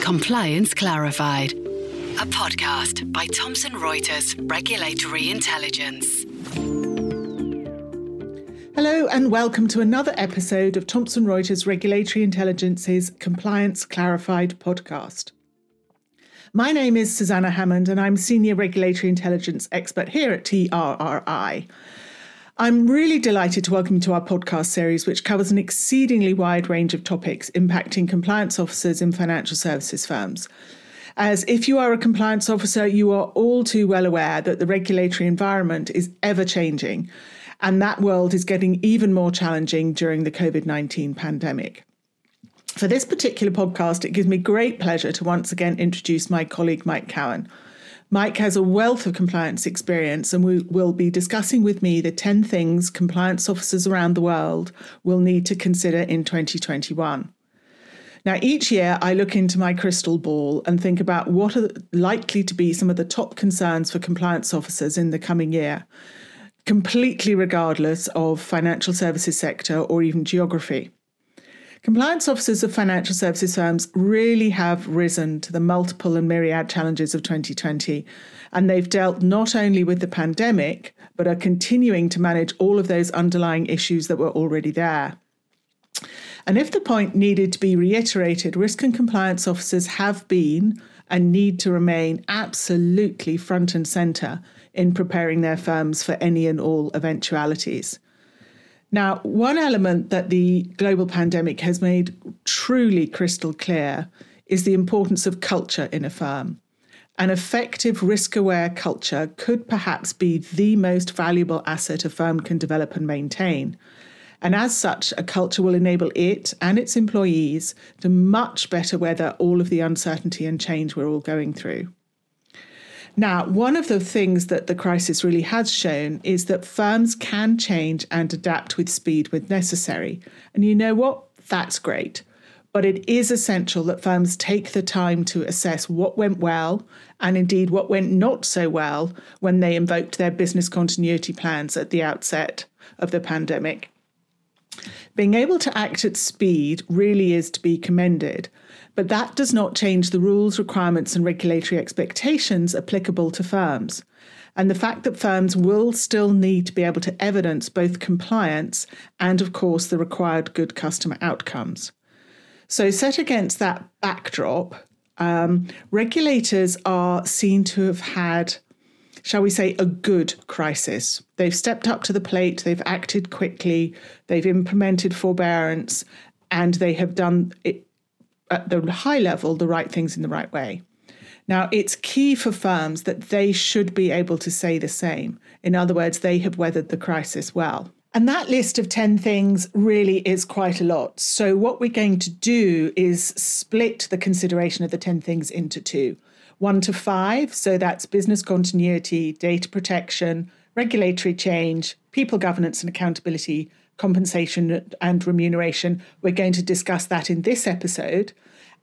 Compliance Clarified, a podcast by Thomson Reuters Regulatory Intelligence. Hello, and welcome to another episode of Thomson Reuters Regulatory Intelligence's Compliance Clarified podcast. My name is Susanna Hammond, and I'm Senior Regulatory Intelligence Expert here at TRRI. I'm really delighted to welcome you to our podcast series, which covers an exceedingly wide range of topics impacting compliance officers in financial services firms. As if you are a compliance officer, you are all too well aware that the regulatory environment is ever changing, and that world is getting even more challenging during the COVID 19 pandemic. For this particular podcast, it gives me great pleasure to once again introduce my colleague Mike Cowan. Mike has a wealth of compliance experience and we will be discussing with me the 10 things compliance officers around the world will need to consider in 2021. Now, each year I look into my crystal ball and think about what are likely to be some of the top concerns for compliance officers in the coming year, completely regardless of financial services sector or even geography. Compliance officers of financial services firms really have risen to the multiple and myriad challenges of 2020. And they've dealt not only with the pandemic, but are continuing to manage all of those underlying issues that were already there. And if the point needed to be reiterated, risk and compliance officers have been and need to remain absolutely front and centre in preparing their firms for any and all eventualities. Now, one element that the global pandemic has made truly crystal clear is the importance of culture in a firm. An effective risk aware culture could perhaps be the most valuable asset a firm can develop and maintain. And as such, a culture will enable it and its employees to much better weather all of the uncertainty and change we're all going through. Now, one of the things that the crisis really has shown is that firms can change and adapt with speed when necessary. And you know what? That's great. But it is essential that firms take the time to assess what went well and indeed what went not so well when they invoked their business continuity plans at the outset of the pandemic. Being able to act at speed really is to be commended, but that does not change the rules, requirements, and regulatory expectations applicable to firms. And the fact that firms will still need to be able to evidence both compliance and, of course, the required good customer outcomes. So, set against that backdrop, um, regulators are seen to have had, shall we say, a good crisis. They've stepped up to the plate, they've acted quickly, they've implemented forbearance, and they have done it at the high level the right things in the right way. Now, it's key for firms that they should be able to say the same. In other words, they have weathered the crisis well. And that list of 10 things really is quite a lot. So, what we're going to do is split the consideration of the 10 things into two one to five. So, that's business continuity, data protection, regulatory change, people governance and accountability, compensation and remuneration. We're going to discuss that in this episode.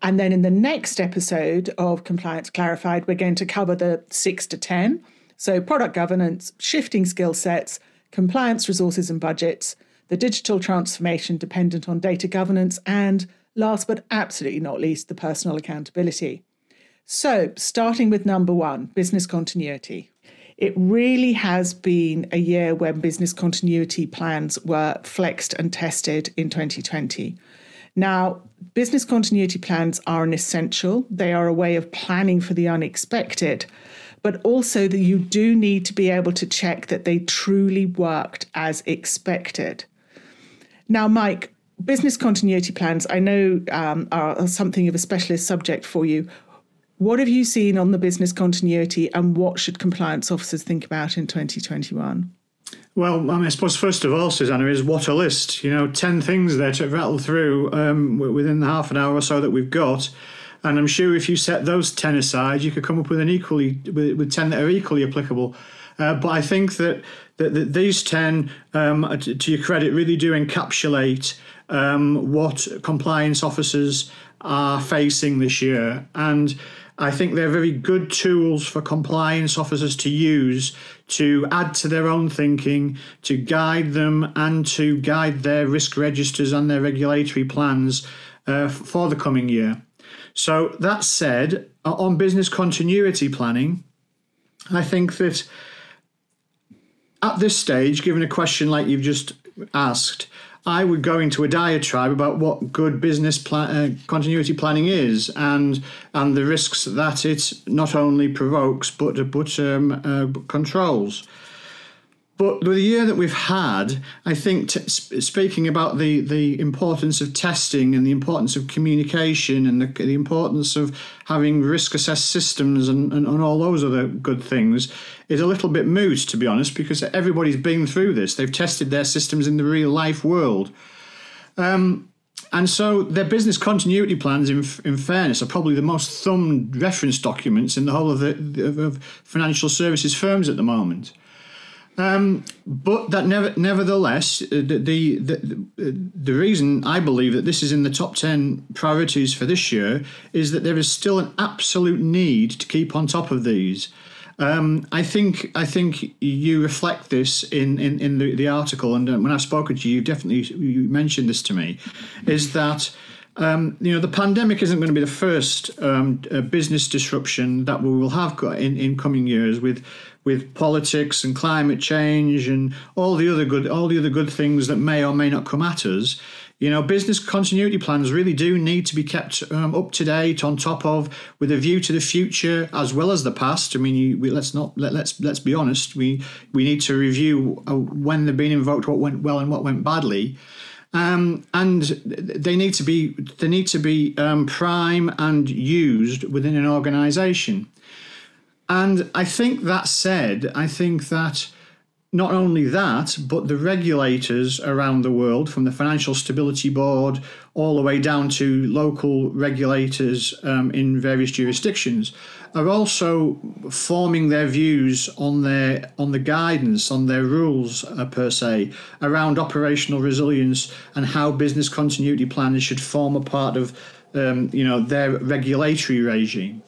And then in the next episode of Compliance Clarified, we're going to cover the six to 10. So, product governance, shifting skill sets, compliance resources and budgets, the digital transformation dependent on data governance, and last but absolutely not least, the personal accountability. So, starting with number one business continuity. It really has been a year when business continuity plans were flexed and tested in 2020. Now, business continuity plans are an essential, they are a way of planning for the unexpected, but also that you do need to be able to check that they truly worked as expected. Now, Mike, business continuity plans, I know um, are something of a specialist subject for you. What have you seen on the business continuity and what should compliance officers think about in 2021? Well, I, mean, I suppose first of all, Susanna, is what a list. You know, 10 things there to rattle through um, within the half an hour or so that we've got. And I'm sure if you set those 10 aside, you could come up with an equally with, with 10 that are equally applicable. Uh, but I think that, that, that these 10, um, to, to, your credit, really do encapsulate um, what compliance officers are facing this year. And I think they're very good tools for compliance officers to use to add to their own thinking, to guide them, and to guide their risk registers and their regulatory plans uh, for the coming year. So, that said, on business continuity planning, I think that at this stage, given a question like you've just asked, I would go into a diatribe about what good business plan, uh, continuity planning is and and the risks that it not only provokes but but um, uh, controls. But the year that we've had, I think, t- speaking about the, the importance of testing and the importance of communication and the, the importance of having risk assessed systems and, and, and all those other good things, is a little bit moot, to be honest, because everybody's been through this. They've tested their systems in the real life world. Um, and so their business continuity plans, in, in fairness, are probably the most thumbed reference documents in the whole of the of financial services firms at the moment. Um, but that never, nevertheless, uh, the, the, the the reason I believe that this is in the top ten priorities for this year is that there is still an absolute need to keep on top of these. Um, I think I think you reflect this in, in, in the, the article, and uh, when I've spoken to you, you definitely you mentioned this to me, is that um, you know the pandemic isn't going to be the first um, uh, business disruption that we will have in, in coming years with with politics and climate change and all the other good all the other good things that may or may not come at us you know business continuity plans really do need to be kept um, up to date on top of with a view to the future as well as the past. I mean you, we, let's not let, let's let's be honest we we need to review uh, when they've been invoked what went well and what went badly. Um, and they need to be they need to be um, prime and used within an organization and I think that said, I think that not only that, but the regulators around the world, from the Financial Stability Board all the way down to local regulators um, in various jurisdictions, are also forming their views on their on the guidance, on their rules uh, per se, around operational resilience and how business continuity plans should form a part of um, you know their regulatory regime.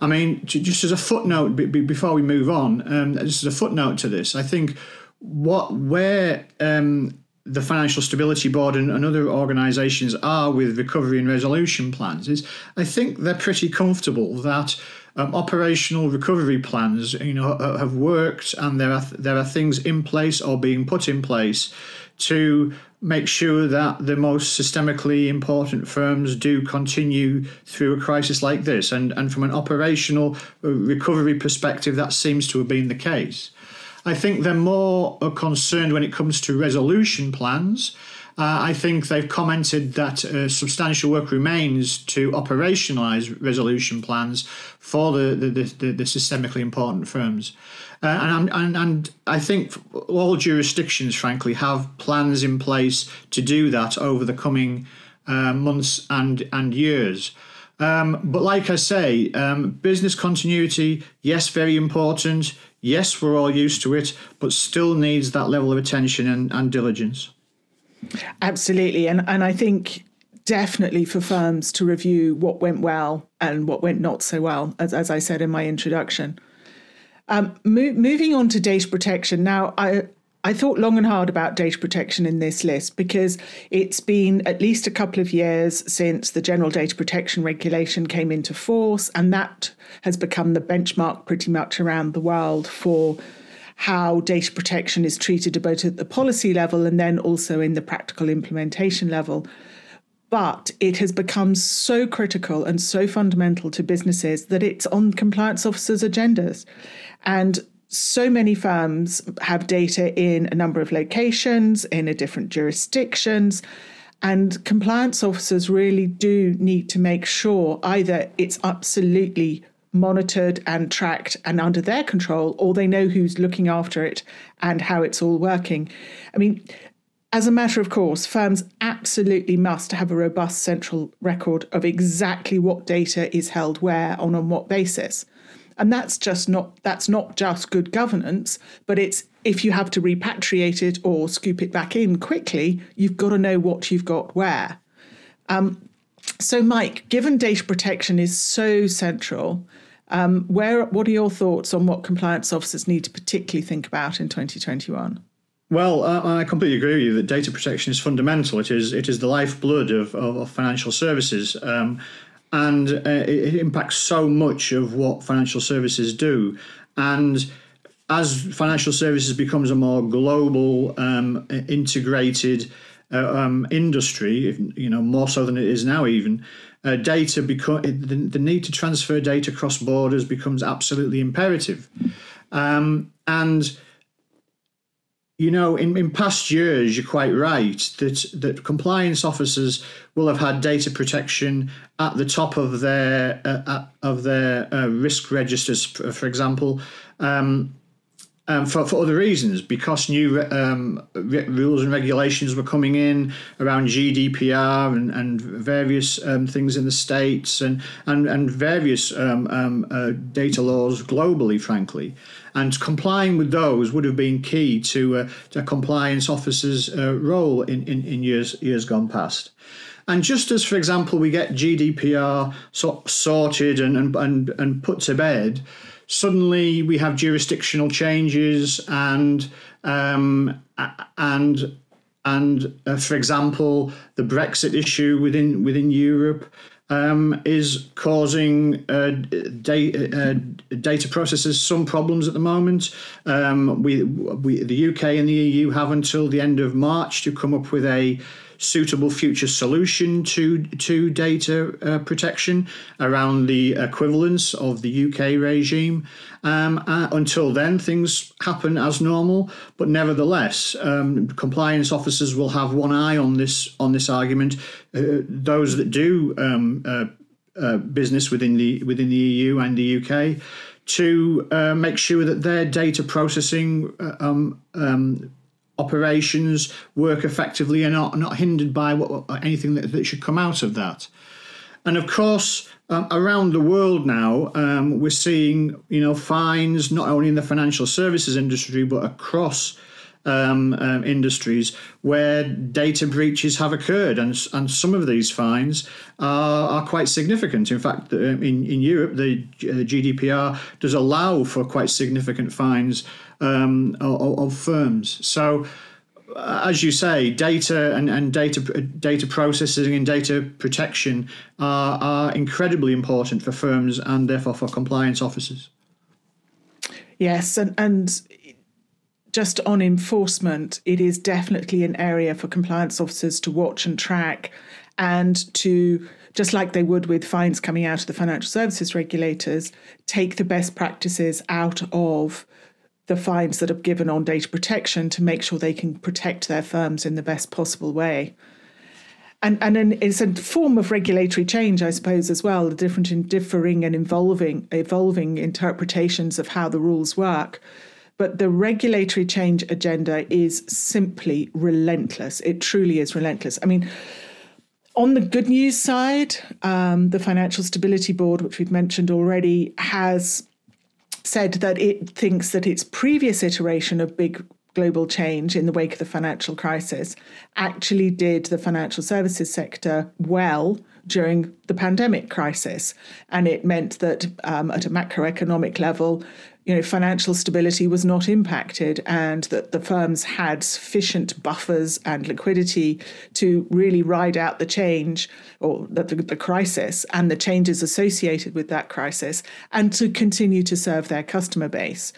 I mean, just as a footnote before we move on, um, just as a footnote to this, I think what where um, the Financial Stability Board and, and, other organisations are with recovery and resolution plans is I think they're pretty comfortable that um, operational recovery plans, you know, have worked and there are there are things in place or being put in place to make sure that the most systemically important firms do continue through a crisis like this. And, and from an operational uh, recovery perspective, that seems to have been the case. I think they're more concerned when it comes to resolution plans. Uh, I think they've commented that uh, substantial work remains to operationalise resolution plans for the, the, the, the systemically important firms. Uh, and, and, and I think all jurisdictions, frankly, have plans in place to do that over the coming uh, months and, and years. Um, but like I say, um, business continuity, yes, very important. Yes, we're all used to it, but still needs that level of attention and, and diligence. Absolutely. And, and I think definitely for firms to review what went well and what went not so well, as, as I said in my introduction. Um, mo- moving on to data protection. Now, I, I thought long and hard about data protection in this list because it's been at least a couple of years since the General Data Protection Regulation came into force, and that has become the benchmark pretty much around the world for how data protection is treated both at the policy level and then also in the practical implementation level. But it has become so critical and so fundamental to businesses that it's on compliance officers' agendas. And so many firms have data in a number of locations, in a different jurisdictions. And compliance officers really do need to make sure either it's absolutely monitored and tracked and under their control, or they know who's looking after it and how it's all working. I mean, as a matter of course, firms absolutely must have a robust central record of exactly what data is held where on on what basis. And that's just not that's not just good governance, but it's if you have to repatriate it or scoop it back in quickly, you've got to know what you've got where. Um, so, Mike, given data protection is so central, um, where what are your thoughts on what compliance officers need to particularly think about in 2021? Well, uh, I completely agree with you that data protection is fundamental. It is it is the lifeblood of, of, of financial services, um, and uh, it, it, impacts so much of what financial services do. And as financial services becomes a more global, um, integrated uh, um, industry, if, you know more so than it is now, even uh, data become the, the, need to transfer data across borders becomes absolutely imperative, um, and you know, in, in past years, you're quite right that that compliance officers will have had data protection at the top of their uh, of their uh, risk registers. For, for example, um, um, for, for other reasons, because new um, re- rules and regulations were coming in around GDPR and, and various um, things in the states and and and various um, um, uh, data laws globally, frankly, and complying with those would have been key to, uh, to a compliance officer's uh, role in, in, in years years gone past. And just as, for example, we get GDPR so, sorted and, and, and, and put to bed, suddenly we have jurisdictional changes and um, and and uh, for example the Brexit issue within within Europe um, is causing uh, data, uh, data processes some problems at the moment. Um, we, we the UK and the EU have until the end of March to come up with a suitable future solution to to data uh, protection around the equivalence of the UK regime. Um, uh, until then, things happen as normal, but nevertheless, um, compliance officers will have one eye on this on this argument. Uh, those that do um, uh, uh, business within the within the EU and the UK to uh, make sure that their data processing um, um, operations work effectively and not not hindered by what, anything that, that should come out of that. And of course, um, around the world now, um, we're seeing you know fines not only in the financial services industry but across um, um, industries where data breaches have occurred, and and some of these fines are, are quite significant. In fact, um, in in Europe, the, the GDPR does allow for quite significant fines um, of, of, firms. So. Uh, as you say, data and, and data data processing and data protection are, are incredibly important for firms and therefore for compliance officers. Yes, and, and just on enforcement, it is definitely an area for compliance officers to watch and track and to, just like they would with fines coming out of the financial services regulators, take the best practices out of the fines that are given on data protection to make sure they can protect their firms in the best possible way. And, and an, it's a form of regulatory change, I suppose, as well, the different in differing and evolving, evolving interpretations of how the rules work. But the regulatory change agenda is simply relentless. It truly is relentless. I mean, on the good news side, um, the Financial Stability Board, which we've mentioned already, has said that it thinks that its previous iteration of big global change in the wake of the financial crisis actually did the financial services sector well during the pandemic crisis. And it meant that um, at a macroeconomic level, you know, financial stability was not impacted and that the firms had sufficient buffers and liquidity to really ride out the change or the, the, the crisis and the changes associated with that crisis and to continue to serve their customer base.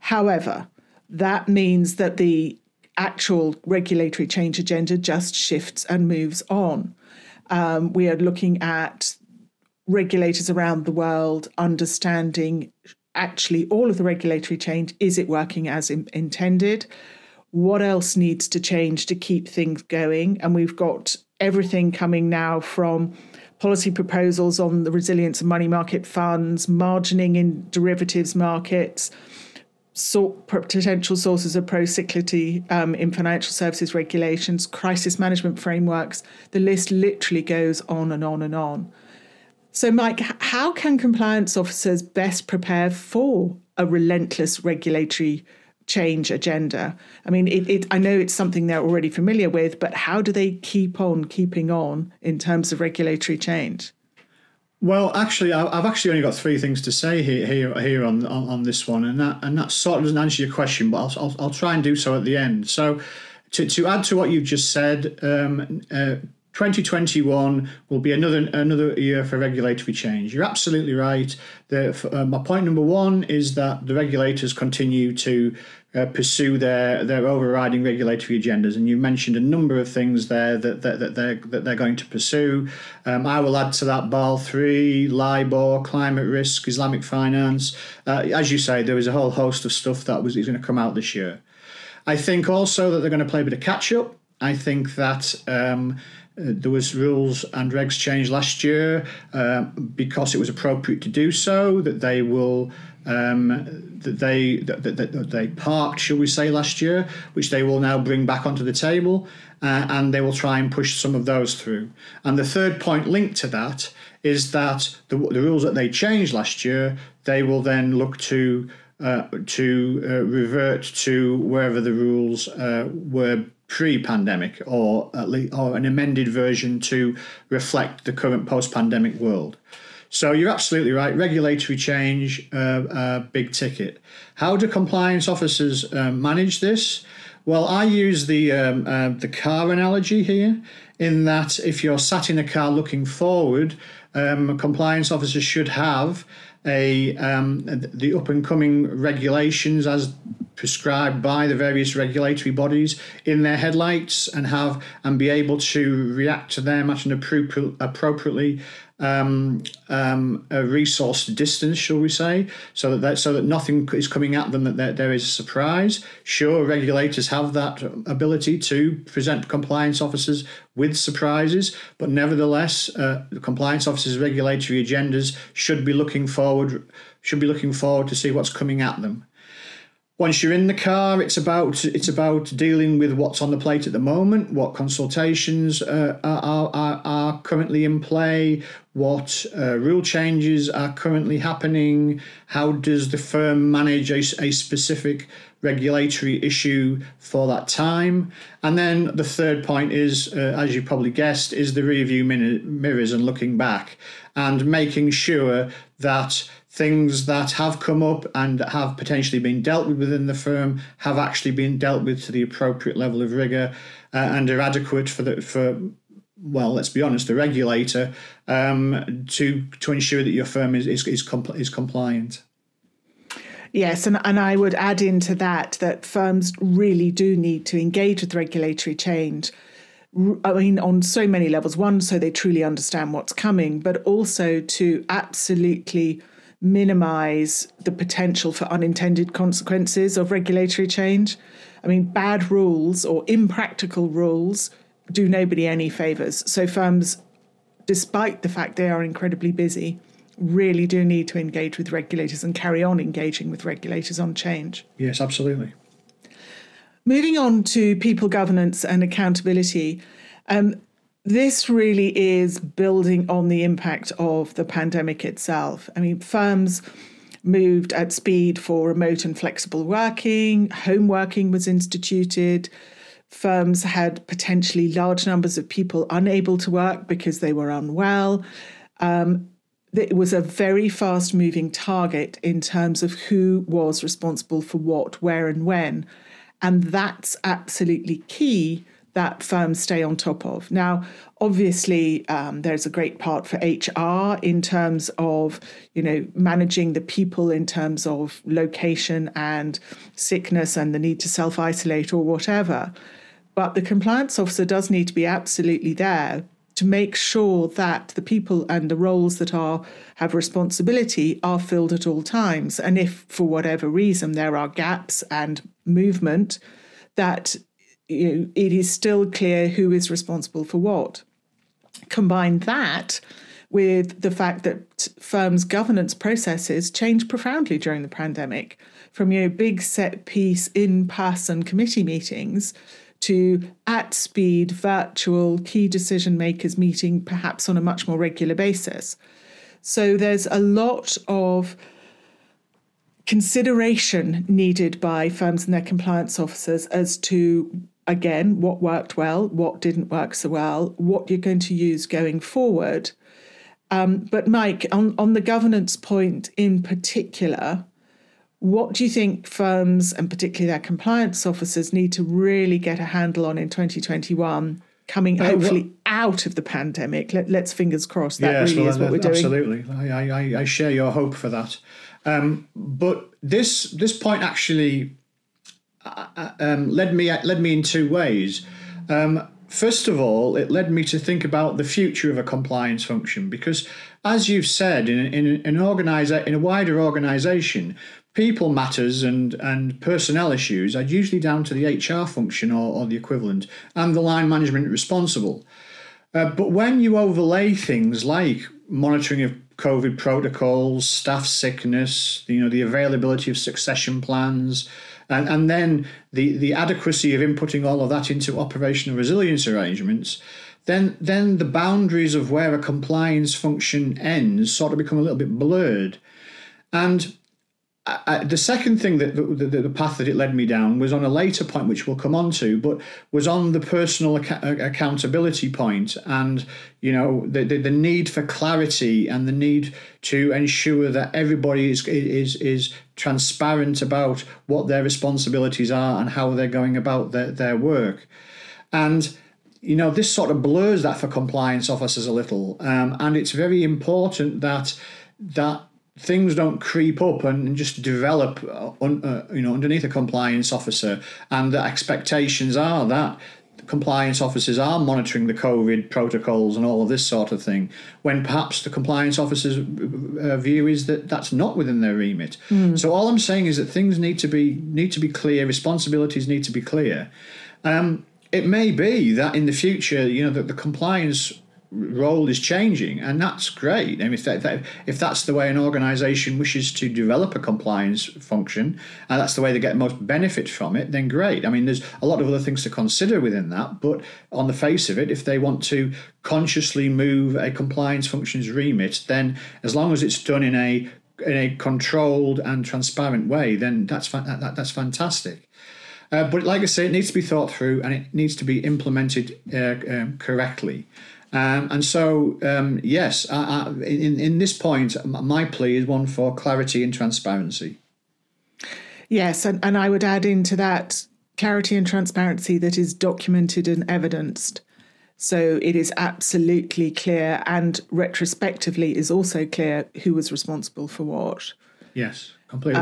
However, that means that the actual regulatory change agenda just shifts and moves on. Um, we are looking at regulators around the world understanding actually all of the regulatory change is it working as in, intended what else needs to change to keep things going and we've got everything coming now from policy proposals on the resilience of money market funds margining in derivatives markets potential sources of procyclicity um, in financial services regulations, crisis management frameworks. The list literally goes on and on and on. So, Mike, how can compliance officers best prepare for a relentless regulatory change agenda? I mean, it, it, I know it's something they're already familiar with, but how do they keep on keeping on in terms of regulatory change? Well, actually, I've actually only got three things to say here here, here on, on, on this one, and that and that sort of doesn't answer your question, but I'll, I'll, I'll try and do so at the end. So, to, to add to what you've just said, um, uh, 2021 will be another another year for regulatory change. You're absolutely right. The, uh, my point number one is that the regulators continue to uh, pursue their their overriding regulatory agendas. And you mentioned a number of things there that, that, that they're that they're going to pursue. Um, I will add to that Basel three, LIBOR, climate risk, Islamic finance. Uh, as you say, there is a whole host of stuff that was is going to come out this year. I think also that they're going to play a bit of catch up. I think that. Um, there was rules and regs changed last year uh, because it was appropriate to do so. That they will um, that they that, that, that, they parked, shall we say, last year, which they will now bring back onto the table, uh, and they will try and push some of those through. And the third point linked to that is that the, the rules that they changed last year, they will then look to uh, to uh, revert to wherever the rules uh, were pre-pandemic, or at least, or an amended version to reflect the current post-pandemic world. So you're absolutely right. Regulatory change, uh, uh, big ticket. How do compliance officers um, manage this? Well, I use the um, uh, the car analogy here, in that if you're sat in a car looking forward, um, compliance officers should have a um, the up and coming regulations as prescribed by the various regulatory bodies in their headlights and have and be able to react to them at an appropriate, appropriately um, um, a resource distance, shall we say, so that, that so that nothing is coming at them that there, there is a surprise. Sure, regulators have that ability to present compliance officers with surprises, but nevertheless, uh, the compliance officers' regulatory agendas should be looking forward should be looking forward to see what's coming at them once you're in the car, it's about it's about dealing with what's on the plate at the moment, what consultations uh, are, are, are currently in play, what uh, rule changes are currently happening, how does the firm manage a, a specific regulatory issue for that time, and then the third point is, uh, as you probably guessed, is the review mirrors and looking back and making sure that things that have come up and have potentially been dealt with within the firm have actually been dealt with to the appropriate level of rigor uh, and are adequate for the for well, let's be honest, the regulator um, to to ensure that your firm is is is, compl- is compliant. Yes, and, and I would add into that that firms really do need to engage with regulatory change. I mean, on so many levels. One, so they truly understand what's coming, but also to absolutely minimize the potential for unintended consequences of regulatory change. I mean, bad rules or impractical rules do nobody any favors. So firms, despite the fact they are incredibly busy, really do need to engage with regulators and carry on engaging with regulators on change. Yes, absolutely. Moving on to people governance and accountability, um, this really is building on the impact of the pandemic itself. I mean, firms moved at speed for remote and flexible working, home working was instituted. Firms had potentially large numbers of people unable to work because they were unwell. Um, it was a very fast moving target in terms of who was responsible for what, where, and when. And that's absolutely key that firms stay on top of. Now, obviously, um, there's a great part for HR in terms of, you know, managing the people in terms of location and sickness and the need to self isolate or whatever. But the compliance officer does need to be absolutely there to make sure that the people and the roles that are have responsibility are filled at all times. And if for whatever reason there are gaps and movement, that you know, it is still clear who is responsible for what. Combine that with the fact that firms' governance processes changed profoundly during the pandemic, from you know big set piece in person committee meetings to at speed virtual key decision makers meeting, perhaps on a much more regular basis. So there's a lot of consideration needed by firms and their compliance officers as to again, what worked well, what didn't work so well, what you're going to use going forward. Um, but Mike, on, on the governance point in particular, what do you think firms and particularly their compliance officers need to really get a handle on in 2021? Coming Uh, hopefully well- out of the pandemic. Let, let's fingers crossed that Yes, really well, is what we're doing. absolutely. I, I, I share your hope for that. Um, but this this point actually um, led me led me in two ways. Um, first of all, it led me to think about the future of a compliance function because, as you've said, in in an organizer in a wider organisation, people matters and and personnel issues are usually down to the HR function or, or the equivalent and the line management responsible. Uh, but when you overlay things like monitoring of COVID protocols, staff sickness, you know, the availability of succession plans, and, and then the, the adequacy of inputting all of that into operational resilience arrangements, then then the boundaries of where a compliance function ends sort of become a little bit blurred. And I, the second thing that the, the, the path that it led me down was on a later point, which we'll come on to, but was on the personal uh, accountability point and you know the, the the need for clarity and the need to ensure that everybody is is is transparent about what their responsibilities are and how they're going about their, their work, and you know this sort of blurs that for compliance officers a little, um, and it's very important that that things don't creep up and just develop uh, un, uh, you know underneath a compliance officer. And the expectations are that compliance officers are monitoring the covid protocols and all of this sort of thing when perhaps the compliance officer's uh, view is that that's not within their remit. So all i'm saying is that things need to be need to be clear responsibilities need to be clear. Um, it may be that in the future you know that the compliance role is changing, and that's great. I mean, if that, if that's the way an organisation wishes to develop a compliance function, and that's the way they get most benefit from it, then great. I mean, there's a lot of other things to consider within that, but on the face of it, if they want to consciously move a compliance function's remit, then as long as it's done in a in a controlled and transparent way, then that's fa- that, that, that's fantastic. Uh, but like I say, it needs to be thought through and it needs to be implemented uh, um, correctly. Um, and so, um, yes, I, I, in, in this point, my plea is one for clarity and transparency. Yes, and, and I would add into that clarity and transparency that is documented and evidenced. So it is absolutely clear and retrospectively is also clear who was responsible for what. Yes, completely.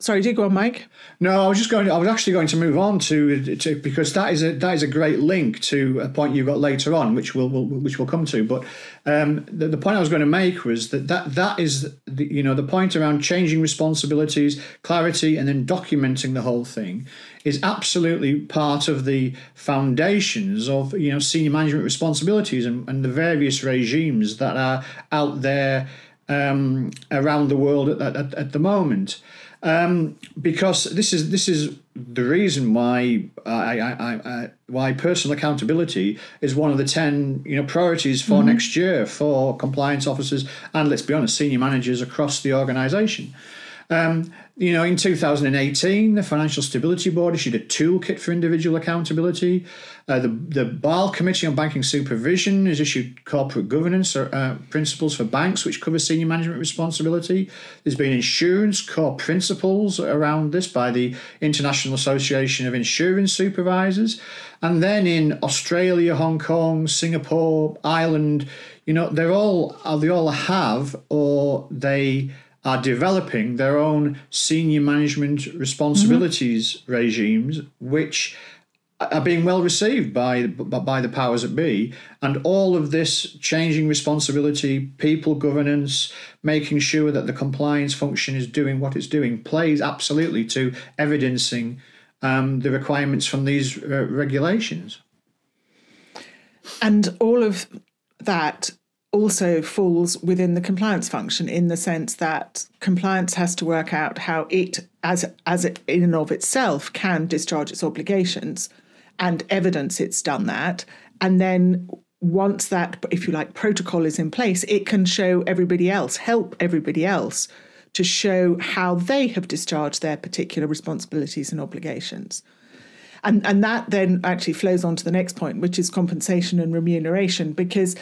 Sorry, do go on, Mike. No, I was just going. I was actually going to move on to, to because that is a that is a great link to a point you got later on, which we'll, we'll which we'll come to. But um, the, the point I was going to make was that that that is the, you know the point around changing responsibilities, clarity, and then documenting the whole thing is absolutely part of the foundations of you know senior management responsibilities and, and the various regimes that are out there um, around the world at, at, at the moment um, because this is this is the reason why I, I, I, I why personal accountability is one of the ten you know priorities for next year for compliance officers and let's be honest senior managers across the organisation. Um, you know, in 2018, the Financial Stability Board issued a toolkit for individual accountability. Uh, the, the Basel Committee on Banking Supervision has issued corporate governance uh, principles for banks, which cover senior management responsibility. There's been insurance core principles around this by the International Association of Insurance Supervisors. And then in Australia, Hong Kong, Singapore, Ireland, you know, they're all, they all have or they are developing their own senior management responsibilities mm-hmm. regimes, which are being well received by by the powers that be, and all of this changing responsibility, people governance, making sure that the compliance function is doing what it's doing, plays absolutely to evidencing um, the requirements from these uh, regulations. And all of that also falls within the compliance function in the sense that compliance has to work out how it as as it in and of itself can discharge its obligations and evidence it's done that. And then once that if you like protocol is in place it can show everybody else help everybody else to show how they have discharged their particular responsibilities and obligations. And and that then actually flows on to the next point which is compensation and remuneration because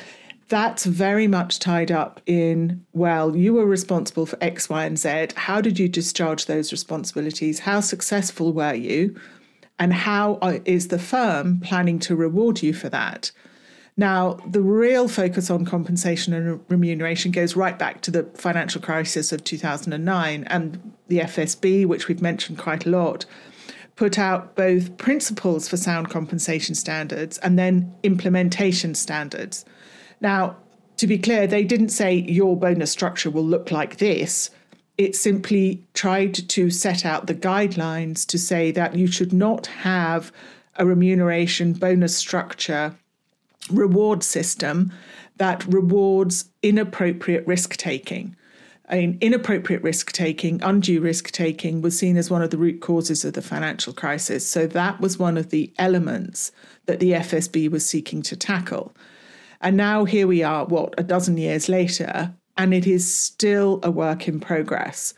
that's very much tied up in well, you were responsible for X, Y, and Z. How did you discharge those responsibilities? How successful were you? And how is the firm planning to reward you for that? Now, the real focus on compensation and remuneration goes right back to the financial crisis of 2009 and the FSB, which we've mentioned quite a lot, put out both principles for sound compensation standards and then implementation standards. Now, to be clear, they didn't say your bonus structure will look like this. It simply tried to set out the guidelines to say that you should not have a remuneration bonus structure reward system that rewards inappropriate risk taking. I mean, inappropriate risk taking, undue risk taking was seen as one of the root causes of the financial crisis. So that was one of the elements that the FSB was seeking to tackle. And now here we are, what, a dozen years later, and it is still a work in progress.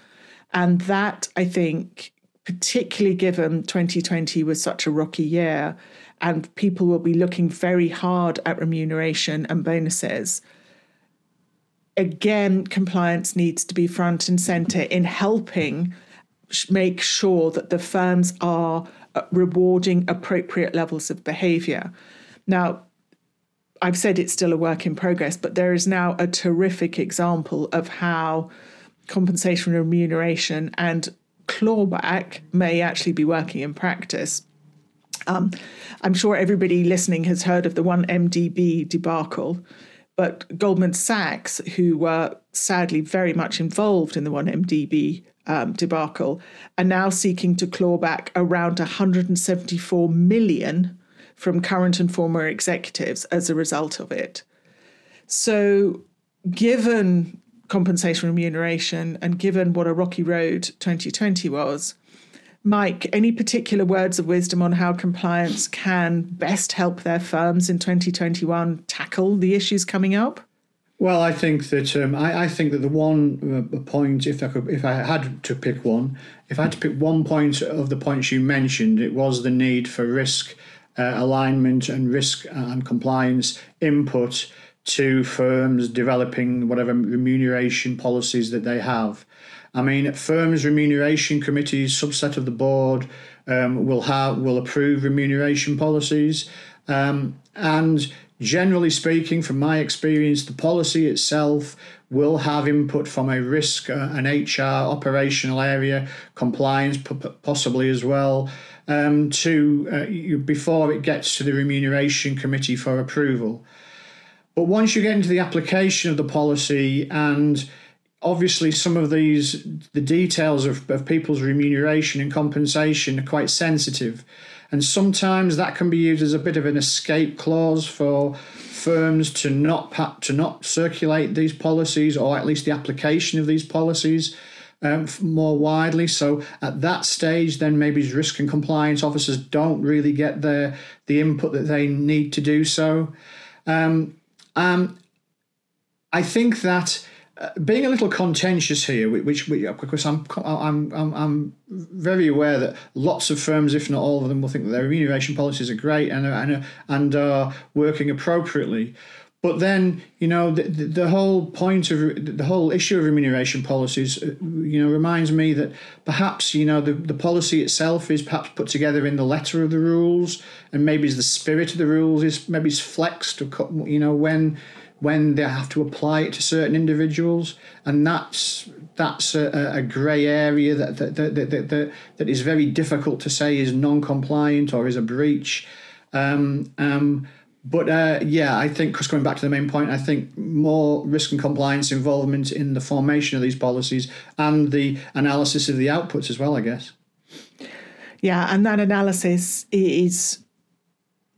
And that, I think, particularly given 2020 was such a rocky year, and people will be looking very hard at remuneration and bonuses. Again, compliance needs to be front and center in helping make sure that the firms are uh, rewarding appropriate levels of behavior. Now, I've said it's still a work in progress, but there is now a terrific example of how compensation remuneration and clawback may actually be working in practice. Um, I'm sure everybody listening has heard of the 1MDB debacle, but Goldman Sachs, who were sadly very much involved in the 1MDB um, debacle, are now seeking to claw back around 174 million from current and former executives as a result of it. So, given compensation remuneration and given what a rocky road 2020 was, Mike, any particular words of wisdom on how compliance can best help their firms in 2021 tackle the issues coming up? Well, I think that um, I, I, think that the one uh, point, if I could, if I had to pick one, if I had to pick one point of the points you mentioned, it was the need for risk uh, alignment and risk and compliance input to firms developing whatever remuneration policies that they have. I mean, firms' remuneration committees, subset of the board, um, will have will approve remuneration policies, um, and generally speaking, from my experience, the policy itself will have input from a risk, uh, an HR operational area, compliance p- possibly as well, um, to uh, before it gets to the remuneration committee for approval. But once you get into the application of the policy and obviously some of these the details of, of people's remuneration and compensation are quite sensitive and sometimes that can be used as a bit of an escape clause for firms to not to not circulate these policies or at least the application of these policies um, more widely. So at that stage, then maybe risk and compliance officers don't really get the the input that they need to do so. Um, um, I think that uh, being a little contentious here, which, which because I'm, I'm I'm I'm very aware that lots of firms, if not all of them, will think that their remuneration policies are great and are, and are, and are working appropriately. But then, you know, the, the whole point of the whole issue of remuneration policies, uh, you know, reminds me that perhaps, you know, the, the policy itself is perhaps put together in the letter of the rules, and maybe the spirit of the rules is maybe it's flexed, you know, when when they have to apply it to certain individuals, and that's that's a, a grey area that that, that, that, that, that is very difficult to say is non-compliant or is a breach. Um, um, but uh, yeah, I think, because going back to the main point, I think more risk and compliance involvement in the formation of these policies and the analysis of the outputs as well, I guess. Yeah, and that analysis is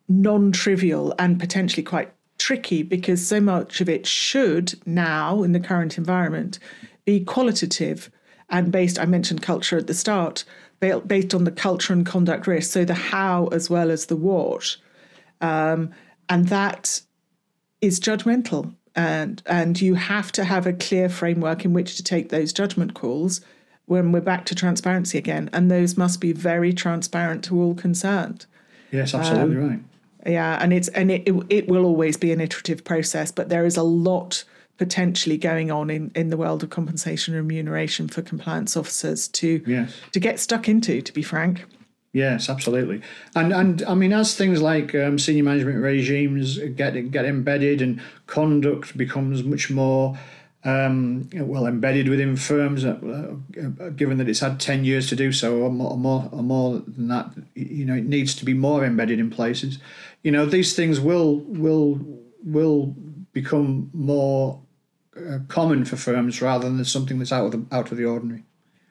non trivial and potentially quite tricky because so much of it should now, in the current environment, be qualitative and based. I mentioned culture at the start, based on the culture and conduct risk. So the how as well as the what. Um, and that is judgmental. And, and you have to have a clear framework in which to take those judgment calls when we're back to transparency again. And those must be very transparent to all concerned. Yes, absolutely um, right. Yeah, and it's and it, it it will always be an iterative process, but there is a lot potentially going on in, in the world of compensation and remuneration for compliance officers to Yes. to get stuck into, to be frank. Yes, absolutely, and and I mean, as things like um, senior management regimes get get embedded and conduct becomes much more um, well embedded within firms, uh, uh, given that it's had ten years to do so, or more, or more, or more than that, you know, it needs to be more embedded in places. You know, these things will will will become more uh, common for firms rather than something that's out of the out of the ordinary.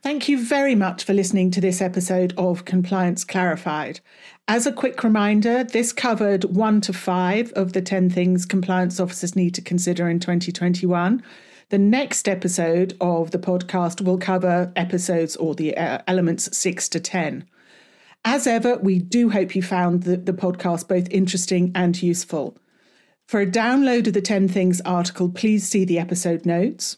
Thank you very much for listening to this episode of Compliance Clarified. As a quick reminder, this covered one to five of the 10 things compliance officers need to consider in 2021. The next episode of the podcast will cover episodes or the uh, elements six to 10. As ever, we do hope you found the, the podcast both interesting and useful. For a download of the 10 Things article, please see the episode notes.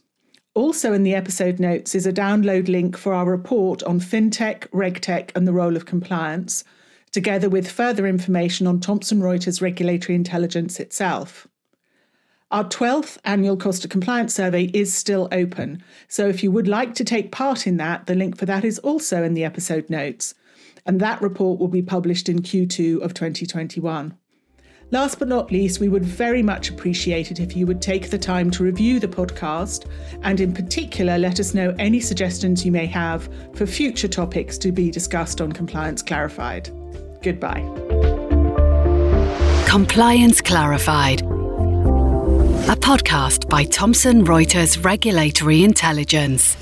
Also, in the episode notes is a download link for our report on fintech, regtech, and the role of compliance, together with further information on Thomson Reuters regulatory intelligence itself. Our 12th annual cost of compliance survey is still open, so if you would like to take part in that, the link for that is also in the episode notes, and that report will be published in Q2 of 2021. Last but not least, we would very much appreciate it if you would take the time to review the podcast and, in particular, let us know any suggestions you may have for future topics to be discussed on Compliance Clarified. Goodbye. Compliance Clarified. A podcast by Thomson Reuters Regulatory Intelligence.